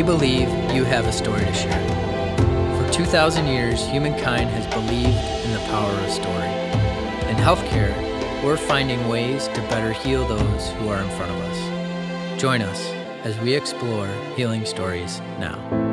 We believe you have a story to share. For 2,000 years, humankind has believed in the power of story. In healthcare, we're finding ways to better heal those who are in front of us. Join us as we explore healing stories now.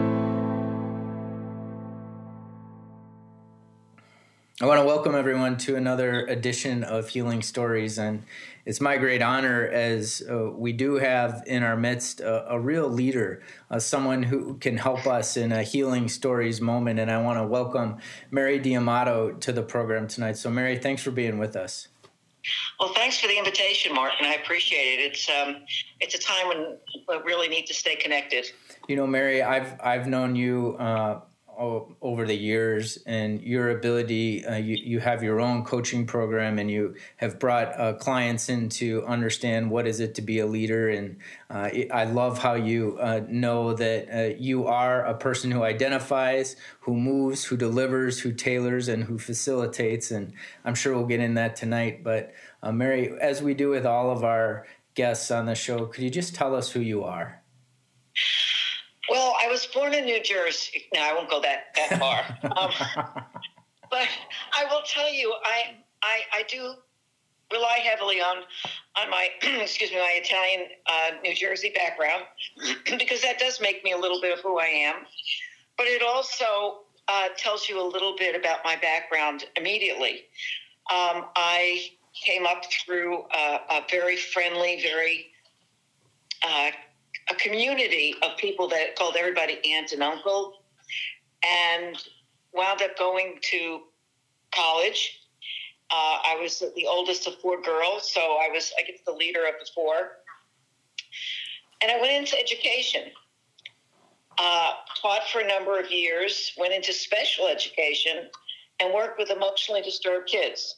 I want to welcome everyone to another edition of Healing Stories. And it's my great honor as uh, we do have in our midst a, a real leader, uh, someone who can help us in a Healing Stories moment. And I want to welcome Mary D'Amato to the program tonight. So, Mary, thanks for being with us. Well, thanks for the invitation, Mark, and I appreciate it. It's um, it's a time when we really need to stay connected. You know, Mary, I've I've known you uh, over the years and your ability uh, you, you have your own coaching program and you have brought uh, clients in to understand what is it to be a leader. And uh, i love how you uh, know that uh, you are a person who identifies who moves who delivers who tailors and who facilitates. And i'm sure we'll get in that tonight but uh, mary as we do with all of our guests on the show could you just tell us who you are well, I was born in New Jersey. No, I won't go that that far. um, but I will tell you, I I, I do rely heavily on on my excuse me my Italian uh, New Jersey background because that does make me a little bit of who I am. But it also uh, tells you a little bit about my background immediately. Um, I came up through a, a very friendly, very uh, a community of people that called everybody aunt and uncle, and wound up going to college. Uh, I was the oldest of four girls, so I was, I guess, the leader of the four. And I went into education. Uh, taught for a number of years, went into special education, and worked with emotionally disturbed kids.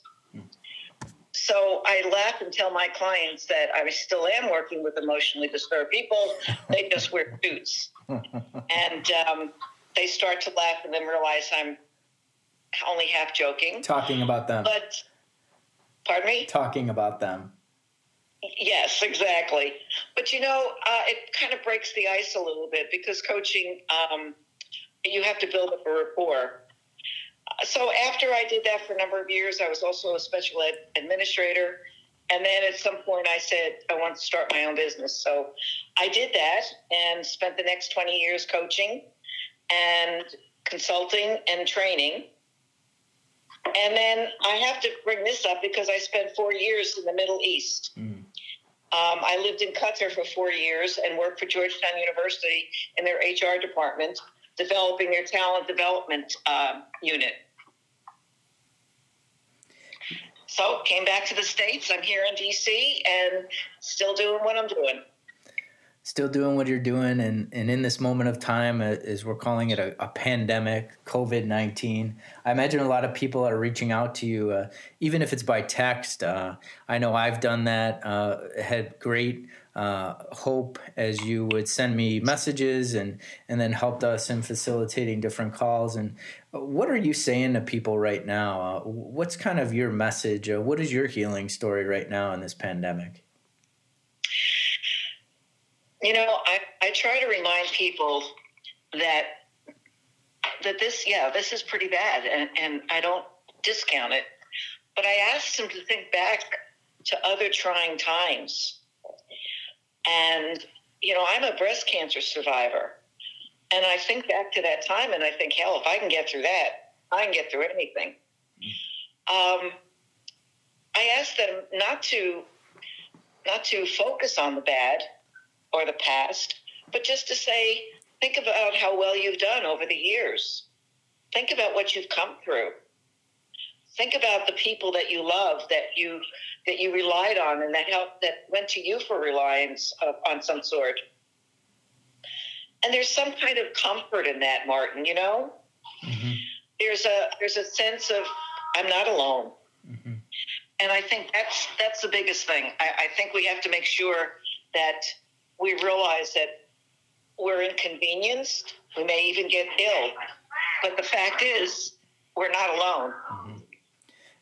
So I laugh and tell my clients that I still am working with emotionally disturbed people. They just wear suits. and um, they start to laugh and then realize I'm only half joking. Talking about them. But, pardon me? Talking about them. Yes, exactly. But you know, uh, it kind of breaks the ice a little bit because coaching, um, you have to build up a rapport so after I did that for a number of years, I was also a special ed administrator. And then at some point, I said, I want to start my own business. So I did that and spent the next 20 years coaching and consulting and training. And then I have to bring this up because I spent four years in the Middle East. Mm. Um, I lived in Qatar for four years and worked for Georgetown University in their HR department, developing their talent development uh, unit. So came back to the States. I'm here in DC and still doing what I'm doing. Still doing what you're doing, and, and in this moment of time, uh, as we're calling it a, a pandemic, COVID 19, I imagine a lot of people are reaching out to you, uh, even if it's by text. Uh, I know I've done that, uh, had great uh, hope as you would send me messages and and then helped us in facilitating different calls. And uh, what are you saying to people right now? Uh, what's kind of your message? Uh, what is your healing story right now in this pandemic? You know, I, I try to remind people that that this yeah this is pretty bad and, and I don't discount it. But I asked them to think back to other trying times and, you know, I'm a breast cancer survivor. And I think back to that time and I think, hell, if I can get through that, I can get through anything. Um, I asked them not to not to focus on the bad or the past, but just to say, think about how well you've done over the years. Think about what you've come through. Think about the people that you love that you that you relied on and that helped that went to you for reliance of, on some sort. And there's some kind of comfort in that, Martin. You know, mm-hmm. there's a there's a sense of I'm not alone. Mm-hmm. And I think that's that's the biggest thing. I, I think we have to make sure that we realize that we're inconvenienced. We may even get ill, but the fact is, we're not alone. Mm-hmm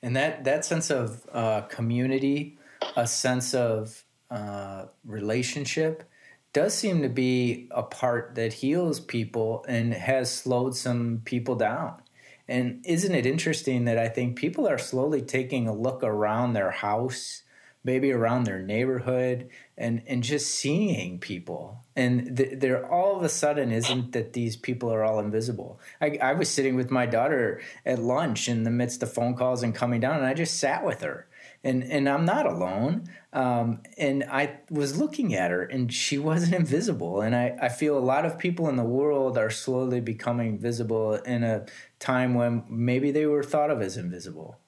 and that that sense of uh, community, a sense of uh, relationship, does seem to be a part that heals people and has slowed some people down. And isn't it interesting that I think people are slowly taking a look around their house, maybe around their neighborhood, and, and just seeing people. And th- there all of a sudden isn't that these people are all invisible. I, I was sitting with my daughter at lunch in the midst of phone calls and coming down, and I just sat with her and and I'm not alone. Um, and I was looking at her, and she wasn't invisible. And I, I feel a lot of people in the world are slowly becoming visible in a time when maybe they were thought of as invisible.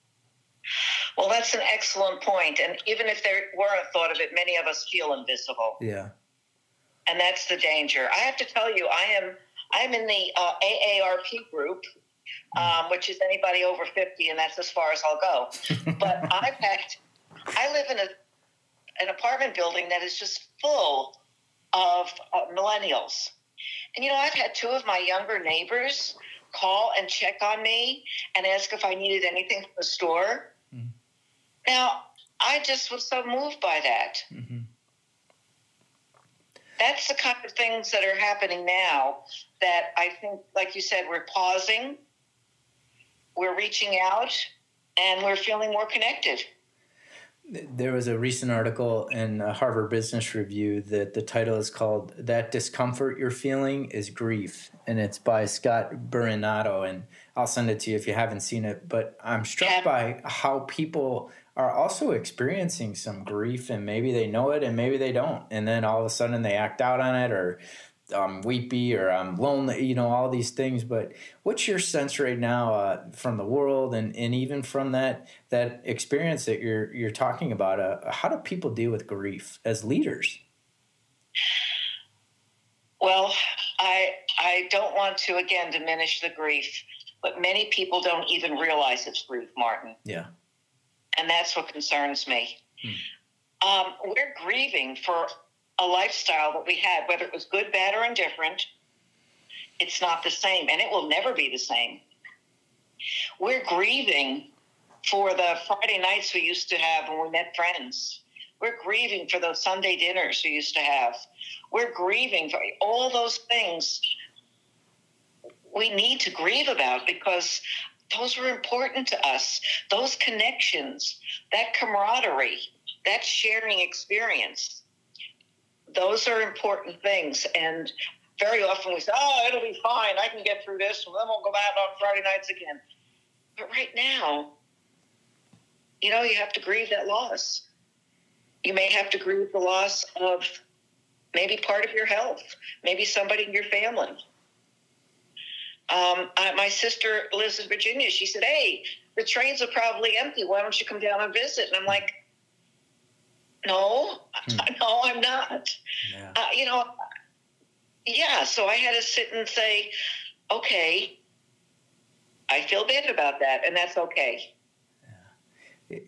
Well, that's an excellent point. And even if there were a thought of it, many of us feel invisible. Yeah. And that's the danger. I have to tell you, I am I'm in the uh, AARP group, um, which is anybody over 50, and that's as far as I'll go. but I've had, I live in a, an apartment building that is just full of uh, millennials. And, you know, I've had two of my younger neighbors call and check on me and ask if I needed anything from the store. Now, I just was so moved by that. Mm-hmm. That's the kind of things that are happening now that I think, like you said, we're pausing we're reaching out and we're feeling more connected. There was a recent article in Harvard Business Review that the title is called That Discomfort You're Feeling is Grief. And it's by Scott Berinato. And I'll send it to you if you haven't seen it. But I'm struck yeah. by how people are also experiencing some grief and maybe they know it and maybe they don't. And then all of a sudden they act out on it or I'm weepy or I'm lonely, you know, all these things. But what's your sense right now uh, from the world and, and even from that that experience that you're you're talking about? Uh, how do people deal with grief as leaders? Well, I I don't want to again diminish the grief, but many people don't even realize it's grief, Martin. Yeah, and that's what concerns me. Hmm. Um, we're grieving for a lifestyle that we had, whether it was good, bad, or indifferent, it's not the same, and it will never be the same. We're grieving for the Friday nights we used to have when we met friends. We're grieving for those Sunday dinners we used to have. We're grieving for all those things we need to grieve about because those were important to us. Those connections, that camaraderie, that sharing experience those are important things. And very often we say, oh, it'll be fine. I can get through this, and then we'll go back on Friday nights again. But right now, you know, you have to grieve that loss. You may have to grieve the loss of maybe part of your health, maybe somebody in your family. Um, I, my sister lives in Virginia. She said, Hey, the trains are probably empty. Why don't you come down and visit? And I'm like, no, hmm. no, I'm not. Yeah. Uh, you know, yeah. So I had to sit and say, okay, I feel bad about that, and that's okay. Yeah.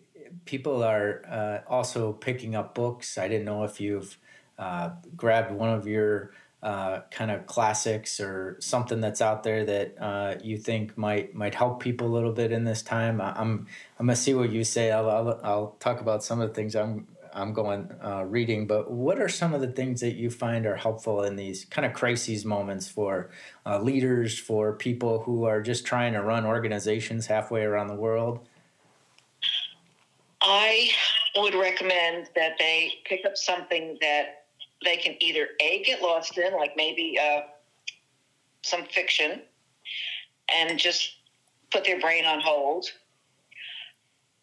People are uh, also picking up books. I didn't know if you've uh, grabbed one of your uh, kind of classics or something that's out there that uh, you think might might help people a little bit in this time. I'm I'm gonna see what you say. I'll, I'll, I'll talk about some of the things I'm I'm going uh, reading, but what are some of the things that you find are helpful in these kind of crises moments for uh, leaders, for people who are just trying to run organizations halfway around the world? I would recommend that they pick up something that they can either A, get lost in, like maybe uh, some fiction, and just put their brain on hold,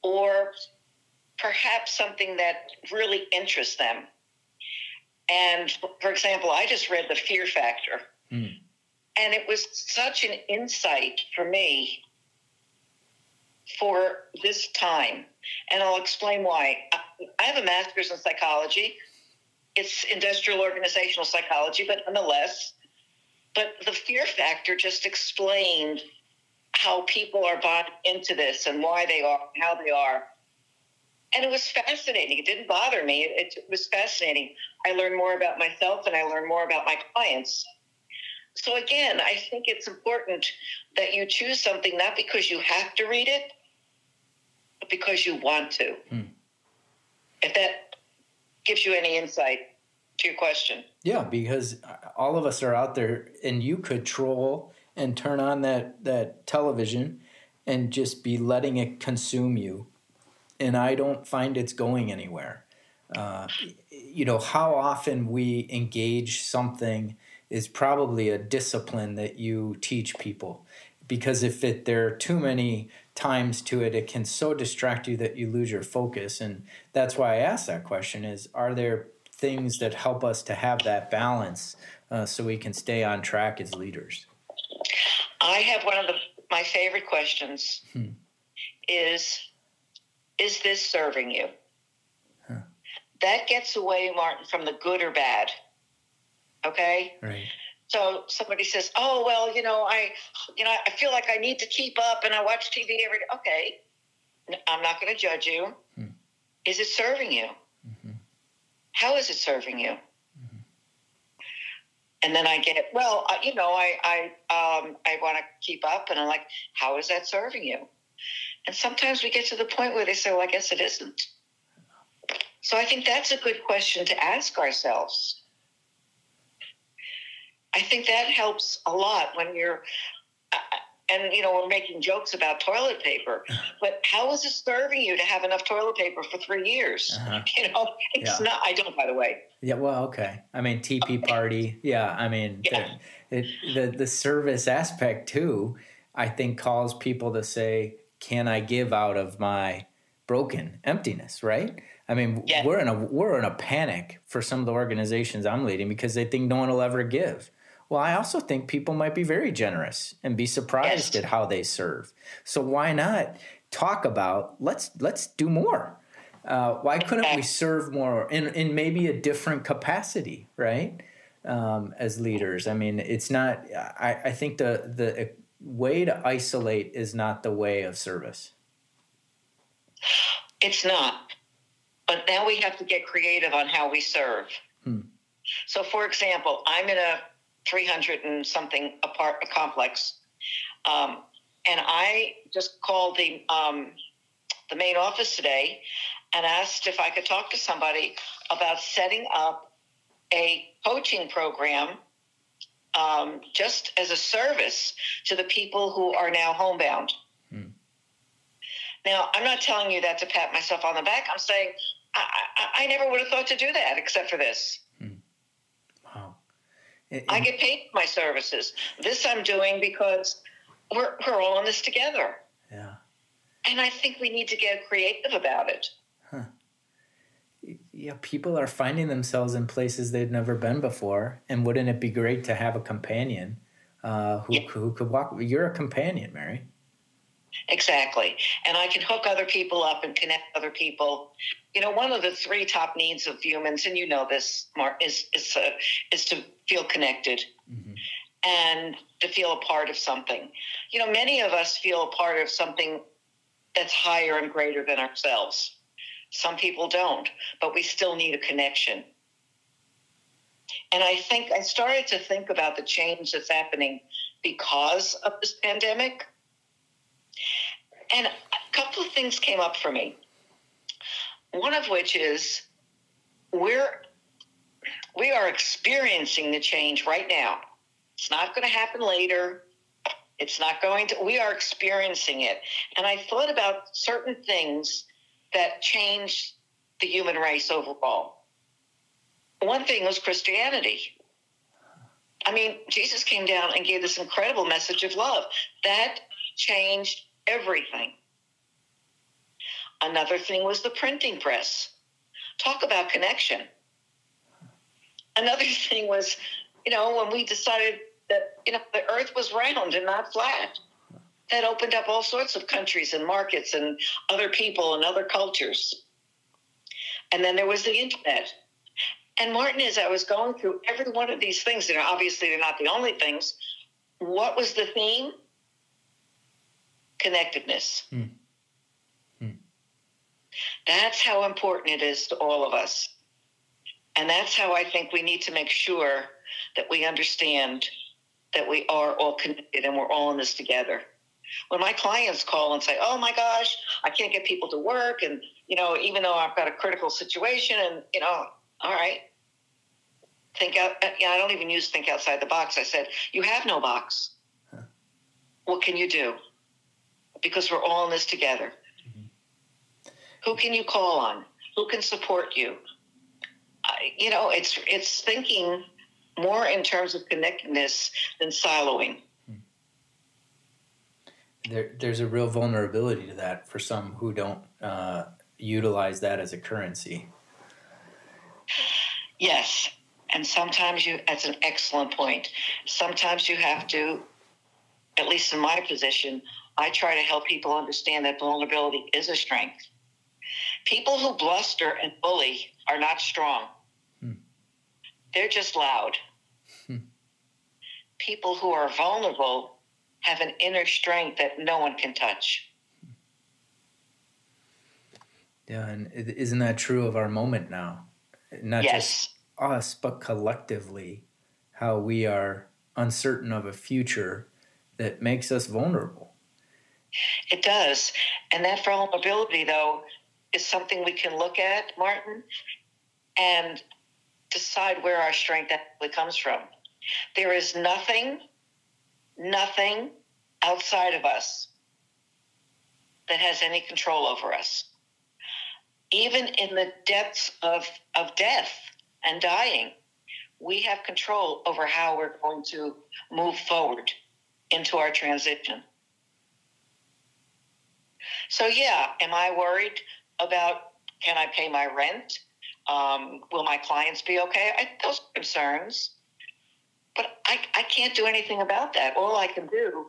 or perhaps something that really interests them. And for example, I just read The Fear Factor. Mm. And it was such an insight for me for this time. And I'll explain why. I have a master's in psychology. It's industrial organizational psychology, but nonetheless, but the fear factor just explained how people are bought into this and why they are, how they are and it was fascinating. It didn't bother me. It, it, was fascinating. I learned more about myself and I learned more about my clients. So, again, I think it's important that you choose something not because you have to read it, but because you want to. Hmm. If that gives you any insight. to your question. Yeah, because all of us are out there, and you could troll and turn on that that television and just be letting it consume you, and I don't find it's going anywhere. Uh, you know how often we engage something is probably a discipline that you teach people because if it, there are too many times to it it can so distract you that you lose your focus. And that's why i asked that question is are there things that help us to have that balance uh, so we can stay on track as leaders? I have one of the, my favorite questions hmm. is is this serving you? Huh. that gets away martin from the good or bad okay? Right so somebody says, "Oh well, you know, I, you know, I feel like I need to keep up, and I watch TV every day." Okay, I'm not going to judge you. Hmm. Is it serving you? Mm-hmm. How is it serving you? Mm-hmm. And then I get, well, uh, you know, I I um, I want to keep up, and I'm like, how is that serving you? And sometimes we get to the point where they say, well, I guess it isn't. So I think that's a good question to ask ourselves I think that helps a lot when you're, uh, and you know, we're making jokes about toilet paper, but how is it serving you to have enough toilet paper for three years? Uh-huh. You know, it's yeah. not. I don't, by the way. Yeah. Well, okay. I mean, TP party. Yeah. I mean, yeah. The, it, the the service aspect too. I think calls people to say, "Can I give out of my broken emptiness?" Right. I mean, yeah. we're in a we're in a panic for some of the organizations I'm leading because they think no one will ever give. Well, I also think people might be very generous and be surprised yes. at how they serve. So why not talk about let's let's do more? Uh, why couldn't we serve more in in maybe a different capacity, right? Um, as leaders, I mean, it's not. I, I think the the way to isolate is not the way of service. It's not. But now we have to get creative on how we serve. Hmm. So, for example, I'm in a 300 and something apart a complex. Um, and I just called the um, the main office today and asked if I could talk to somebody about setting up a coaching program um, just as a service to the people who are now homebound. Hmm. Now, I'm not telling you that to pat myself on the back. I'm saying I, I, I never would have thought to do that except for this. I get paid for my services. This I'm doing because we're, we're all in this together. Yeah. And I think we need to get creative about it. Huh. Yeah, people are finding themselves in places they've never been before. And wouldn't it be great to have a companion uh, who, yeah. who could walk? You're a companion, Mary. Exactly. And I can hook other people up and connect other people. You know, one of the three top needs of humans, and you know this, Mark, is is uh, is to feel connected mm-hmm. and to feel a part of something. You know, many of us feel a part of something that's higher and greater than ourselves. Some people don't, but we still need a connection. And I think I started to think about the change that's happening because of this pandemic and a couple of things came up for me. One of which is we're we are experiencing the change right now. It's not going to happen later. It's not going to we are experiencing it. And I thought about certain things that changed the human race overall. One thing was Christianity. I mean, Jesus came down and gave this incredible message of love. That changed everything. Another thing was the printing press. Talk about connection. Another thing was, you know, when we decided that, you know, the earth was round and not flat. That opened up all sorts of countries and markets and other people and other cultures. And then there was the internet. And Martin, as I was going through every one of these things, and obviously they're not the only things, what was the theme? connectedness. Mm. Mm. That's how important it is to all of us. And that's how I think we need to make sure that we understand that we are all connected and we're all in this together. When my clients call and say, "Oh my gosh, I can't get people to work," and you know, even though I've got a critical situation, and you know, all right, think out. Uh, yeah, I don't even use think outside the box. I said, you have no box. Huh. What can you do? Because we're all in this together. Mm-hmm. Who can you call on? Who can support you? You know, it's it's thinking more in terms of connectedness than siloing. There, there's a real vulnerability to that for some who don't uh, utilize that as a currency. Yes, and sometimes you, that's an excellent point. Sometimes you have to, at least in my position, I try to help people understand that vulnerability is a strength. People who bluster and bully are not strong. They're just loud. Hmm. People who are vulnerable have an inner strength that no one can touch. Yeah, and isn't that true of our moment now? Not yes. just us, but collectively, how we are uncertain of a future that makes us vulnerable. It does. And that vulnerability, though, is something we can look at, Martin, and decide where our strength actually comes from. There is nothing, nothing outside of us that has any control over us. Even in the depths of, of death, and dying, we have control over how we're going to move forward into our transition. So, yeah, am I worried about can I pay my rent? Um, will my clients be okay? I, those concerns. But I, I can't do anything about that. All I can do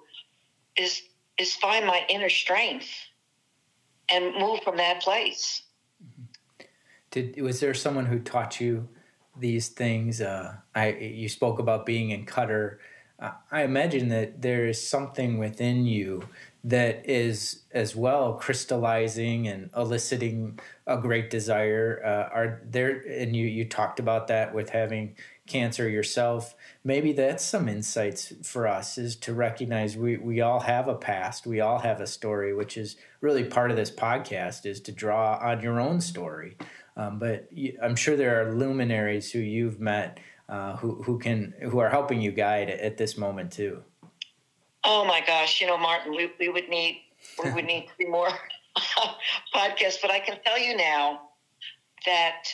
is is find my inner strength and move from that place. Did was there someone who taught you these things. Uh, I you spoke about being in Qatar. Uh, I imagine that there is something within you that is as well crystallizing and eliciting a great desire. Uh, are there? And you you talked about that with having cancer yourself. Maybe that's some insights for us is to recognize we, we all have a past. We all have a story, which is really part of this podcast is to draw on your own story. Um, but I'm sure there are luminaries who you've met uh, who who can who are helping you guide at this moment too. Oh my gosh, you know, Martin, we, we would need we would need three more podcasts, but I can tell you now that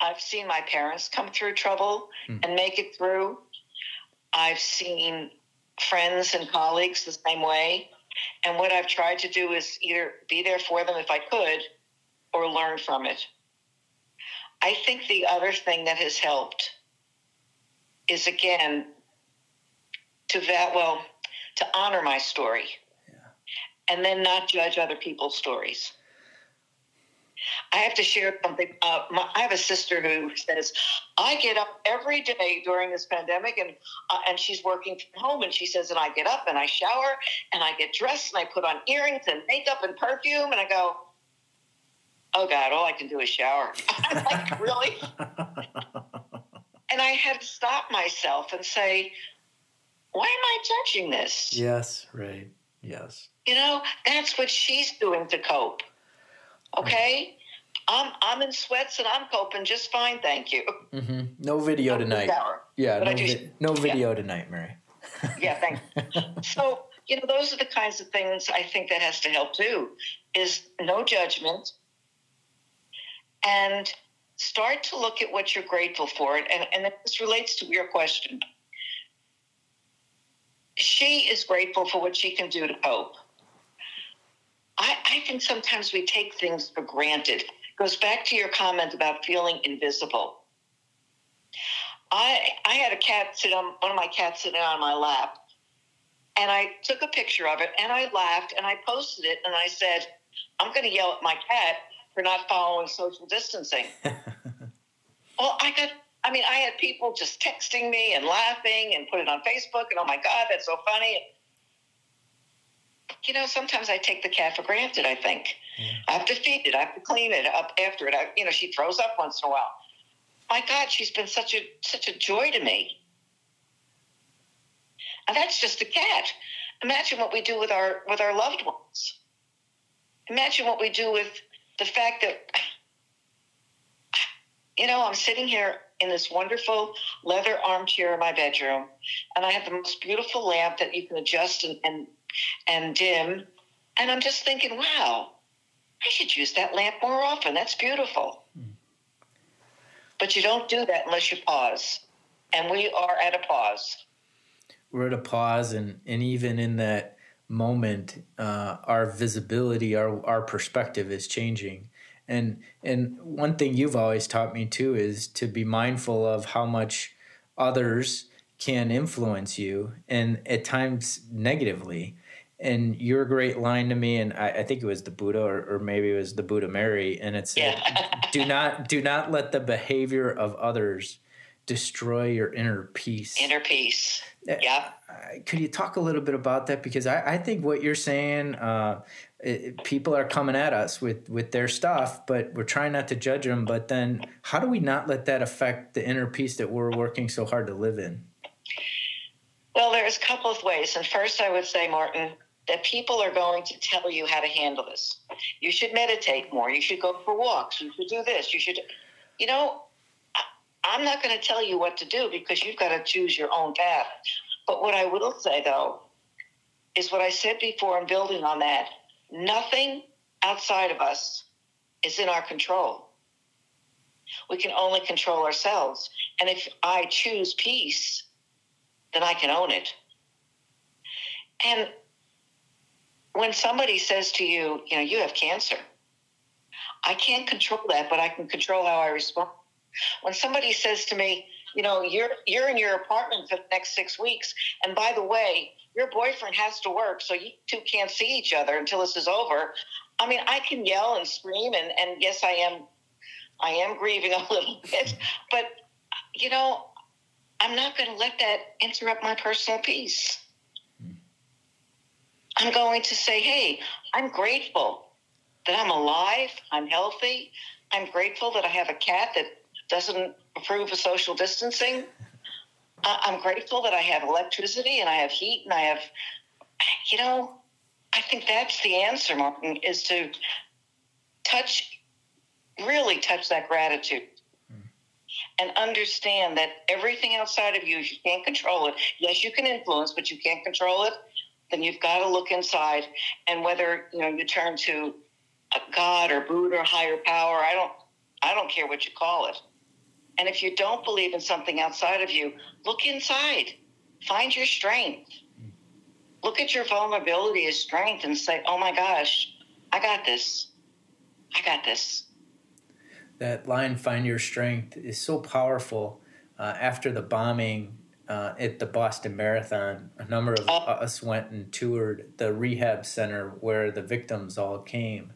I've seen my parents come through trouble hmm. and make it through. I've seen friends and colleagues the same way. And what I've tried to do is either be there for them if I could or learn from it. I think the other thing that has helped is again to that well to honor my story yeah. and then not judge other people's stories. I have to share something. Uh, my, I have a sister who says, "I get up every day during this pandemic, and uh, and she's working from home, and she says, and I get up and I shower and I get dressed and I put on earrings and makeup and perfume, and I go, oh God, all I can do is shower. I'm like, really? and I had to stop myself and say, why am I judging this? Yes, right. Yes. You know, that's what she's doing to cope. Okay? I'm I'm in sweats and I'm coping just fine, thank you. Mm-hmm. No video tonight. Yeah, no, vi- no, video yeah. tonight, Mary. yeah, thanks. so, you know, those are the kinds of things I think that has to help too. Is no judgment, and start to look at what you're grateful for. And, and this relates to your question. She is grateful for what she can do to cope. I, I think sometimes we take things for granted. It goes back to your comment about feeling invisible. I I had a cat sit on one of my cats sitting on my lap, and I took a picture of it and I laughed and I posted it and I said, I'm going to yell at my cat for not following social distancing. well, I got, I mean, I had people just texting me and laughing and put it on Facebook and, oh my God, that's so funny. You know, sometimes I take the cat for granted, I think. Yeah. I have to feed it, I have to clean it up after it. I, you know, she throws up once in a while. My God, she's been such a such a joy to me. And that's just a cat. Imagine what we do with our with our loved ones. Imagine what we do with the fact that, you know, I'm sitting here in this wonderful leather armchair in my bedroom, and I have the most beautiful lamp that you can adjust and and, and dim. And I'm just thinking, wow, I should use that lamp more often. That's beautiful. Mm. But you don't do that unless you pause. And we are at a pause. We're at a pause, and, and even in that moment, uh, our visibility, our, our perspective is changing. And, and one thing you've always taught me too is to be mindful of how much others can influence you and at times negatively and your great line to me and i, I think it was the buddha or, or, maybe it was the buddha mary and it said yeah. do not do not let the behavior of others destroy your inner peace inner peace uh, yeah could you talk a little bit about that because i, I think what you're saying uh, it, people are coming at us with with their stuff but we're trying not to judge them but then how do we not let that affect the inner peace that we're working so hard to live in well there's a couple of ways and first i would say martin that people are going to tell you how to handle this. You should meditate more. You should go for walks. You should do this. You should, you know, I'm not going to tell you what to do because you've got to choose your own path. But what I will say, though, is what I said before and building on that nothing outside of us is in our control. We can only control ourselves. And if I choose peace, then I can own it. And when somebody says to you, you know, you have cancer, I can't control that, but I can control how I respond. When somebody says to me, you know, you're you're in your apartment for the next six weeks, and by the way, your boyfriend has to work, so you two can't see each other until this is over. I mean, I can yell and scream, and and yes, I am, I am grieving a little bit, but you know, I'm not going to let that interrupt my personal peace. I'm going to say, hey, I'm grateful that I'm alive, I'm healthy. I'm grateful that I have a cat that doesn't approve of social distancing. I'm grateful that I have electricity and I have heat and I have, you know, I think that's the answer, Martin, is to touch, really touch that gratitude hmm. and understand that everything outside of you, you can't control it. Yes, you can influence, but you can't control it then you've got to look inside and whether you know you turn to a god or buddha or higher power i don't i don't care what you call it and if you don't believe in something outside of you look inside. Find your strength. Look at your vulnerability as strength and say oh my gosh i got this. I got this. That line find your strength is so powerful uh, after the bombing uh, at the Boston Marathon, a number of us went and toured the rehab center where the victims all came.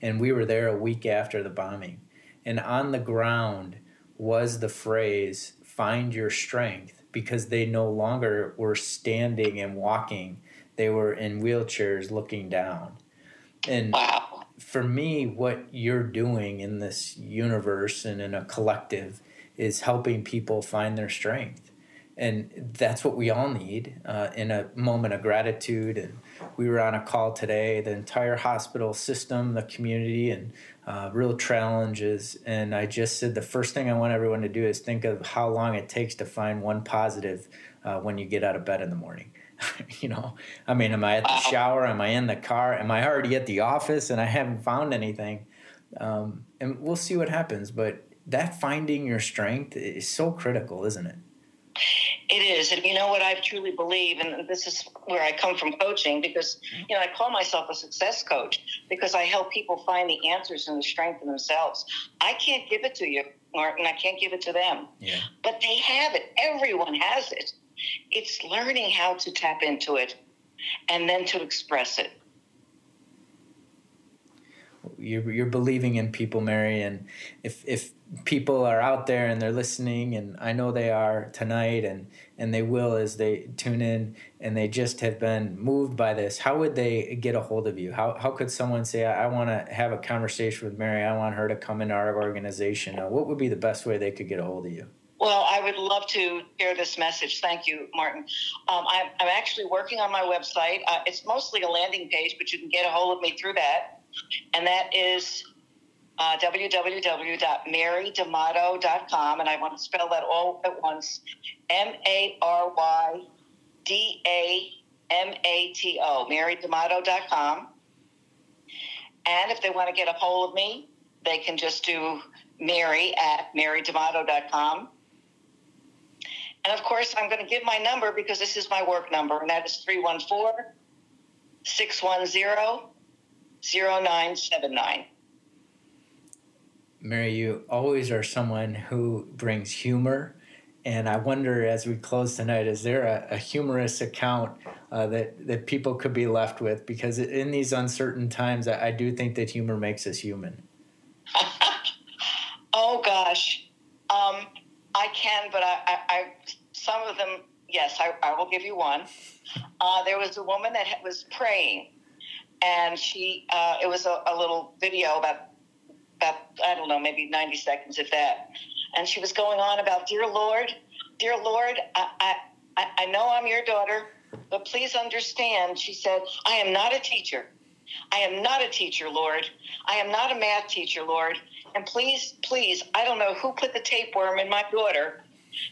And we were there a week after the bombing. And on the ground was the phrase, find your strength, because they no longer were standing and walking. They were in wheelchairs looking down. And wow. for me, what you're doing in this universe and in a collective is helping people find their strength and that's what we all need uh, in a moment of gratitude and we were on a call today. The entire hospital system the community and uh, real challenges. And i just said the first thing i want everyone to do is think of how long it takes to find one positive uh, when you get out of bed in the morning. You know? I mean am i at the shower? Am i in the car? Am i already at the office and i haven't found anything? Um, and we'll see what happens but that finding your strength is so critical isn't it it is. And you know what I truly believe, and this is where I come from coaching because, you know, I call myself a success coach because I help people find the answers and the strength in themselves. I can't give it to you, Martin. I can't give it to them. Yeah. But they have it. Everyone has it. It's learning how to tap into it and then to express it you're, you're believing in people, Mary, and if if people are out there and they're listening, and I know they are tonight, and and they will as they tune in, and they just have been moved by this. How would they get a hold of you? How how could someone say, I, I want to have a conversation with Mary. I want her to come into our organization. Uh, what would be the best way they could get a hold of you? Well, I would love to share this message. Thank you, Martin. Um, I'm, I'm, actually working on my website. Uh, it's mostly a landing page, but you can get a hold of me through that and that is uh, www.marydamato.com, and I want to spell that all at once M A R Y D A M A T O, marydamato.com. And if they want to get a hold of me, they can just do Mary at marydamato.com. And of course, I'm going to give my number because this is my work number, and that is 314 610 0979. Mary, you always are someone who brings humor. And I wonder, as we close tonight, is there a, a humorous account uh, that that people could be left with? Because in these uncertain times, I, I do think that humor makes us human. oh gosh, um, I can, but I, I, I, some of them, yes, I, I will give you one. Uh, there was a woman that was praying, and she, uh, it was a, a little video about about I don't know, maybe ninety seconds, if that. And she was going on about, dear Lord, dear Lord, I, I, I know I'm your daughter, but please understand, she said, I am not a teacher. I am not a teacher, Lord. I am not a math teacher, Lord. And please, please, I don't know who put the tapeworm in my daughter,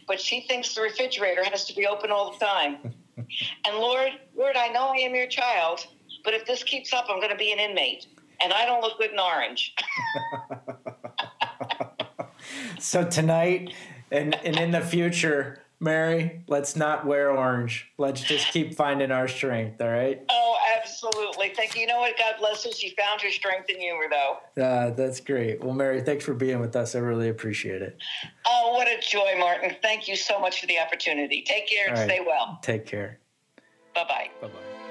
but she thinks the refrigerator has to be open all the time. and Lord, Lord, I know I am your child, but if this keeps up, I'm going to be an inmate and I don't look good in orange. so tonight and, and in the future, Mary, let's not wear orange. Let's just keep finding our strength, all right? Oh, absolutely. Thank you. You know what? God bless her. She found her strength in humor, though. Uh, that's great. Well, Mary, thanks for being with us. I really appreciate it. Oh, what a joy, Martin. Thank you so much for the opportunity. Take care and right. stay well. Take care. Bye bye. Bye bye.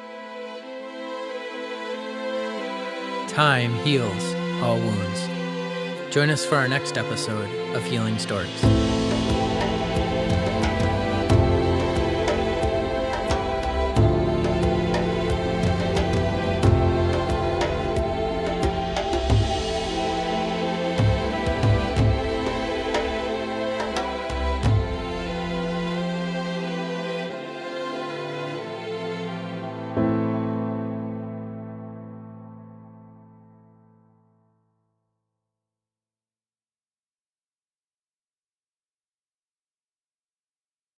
Time heals all wounds. Join us for our next episode of Healing Stories.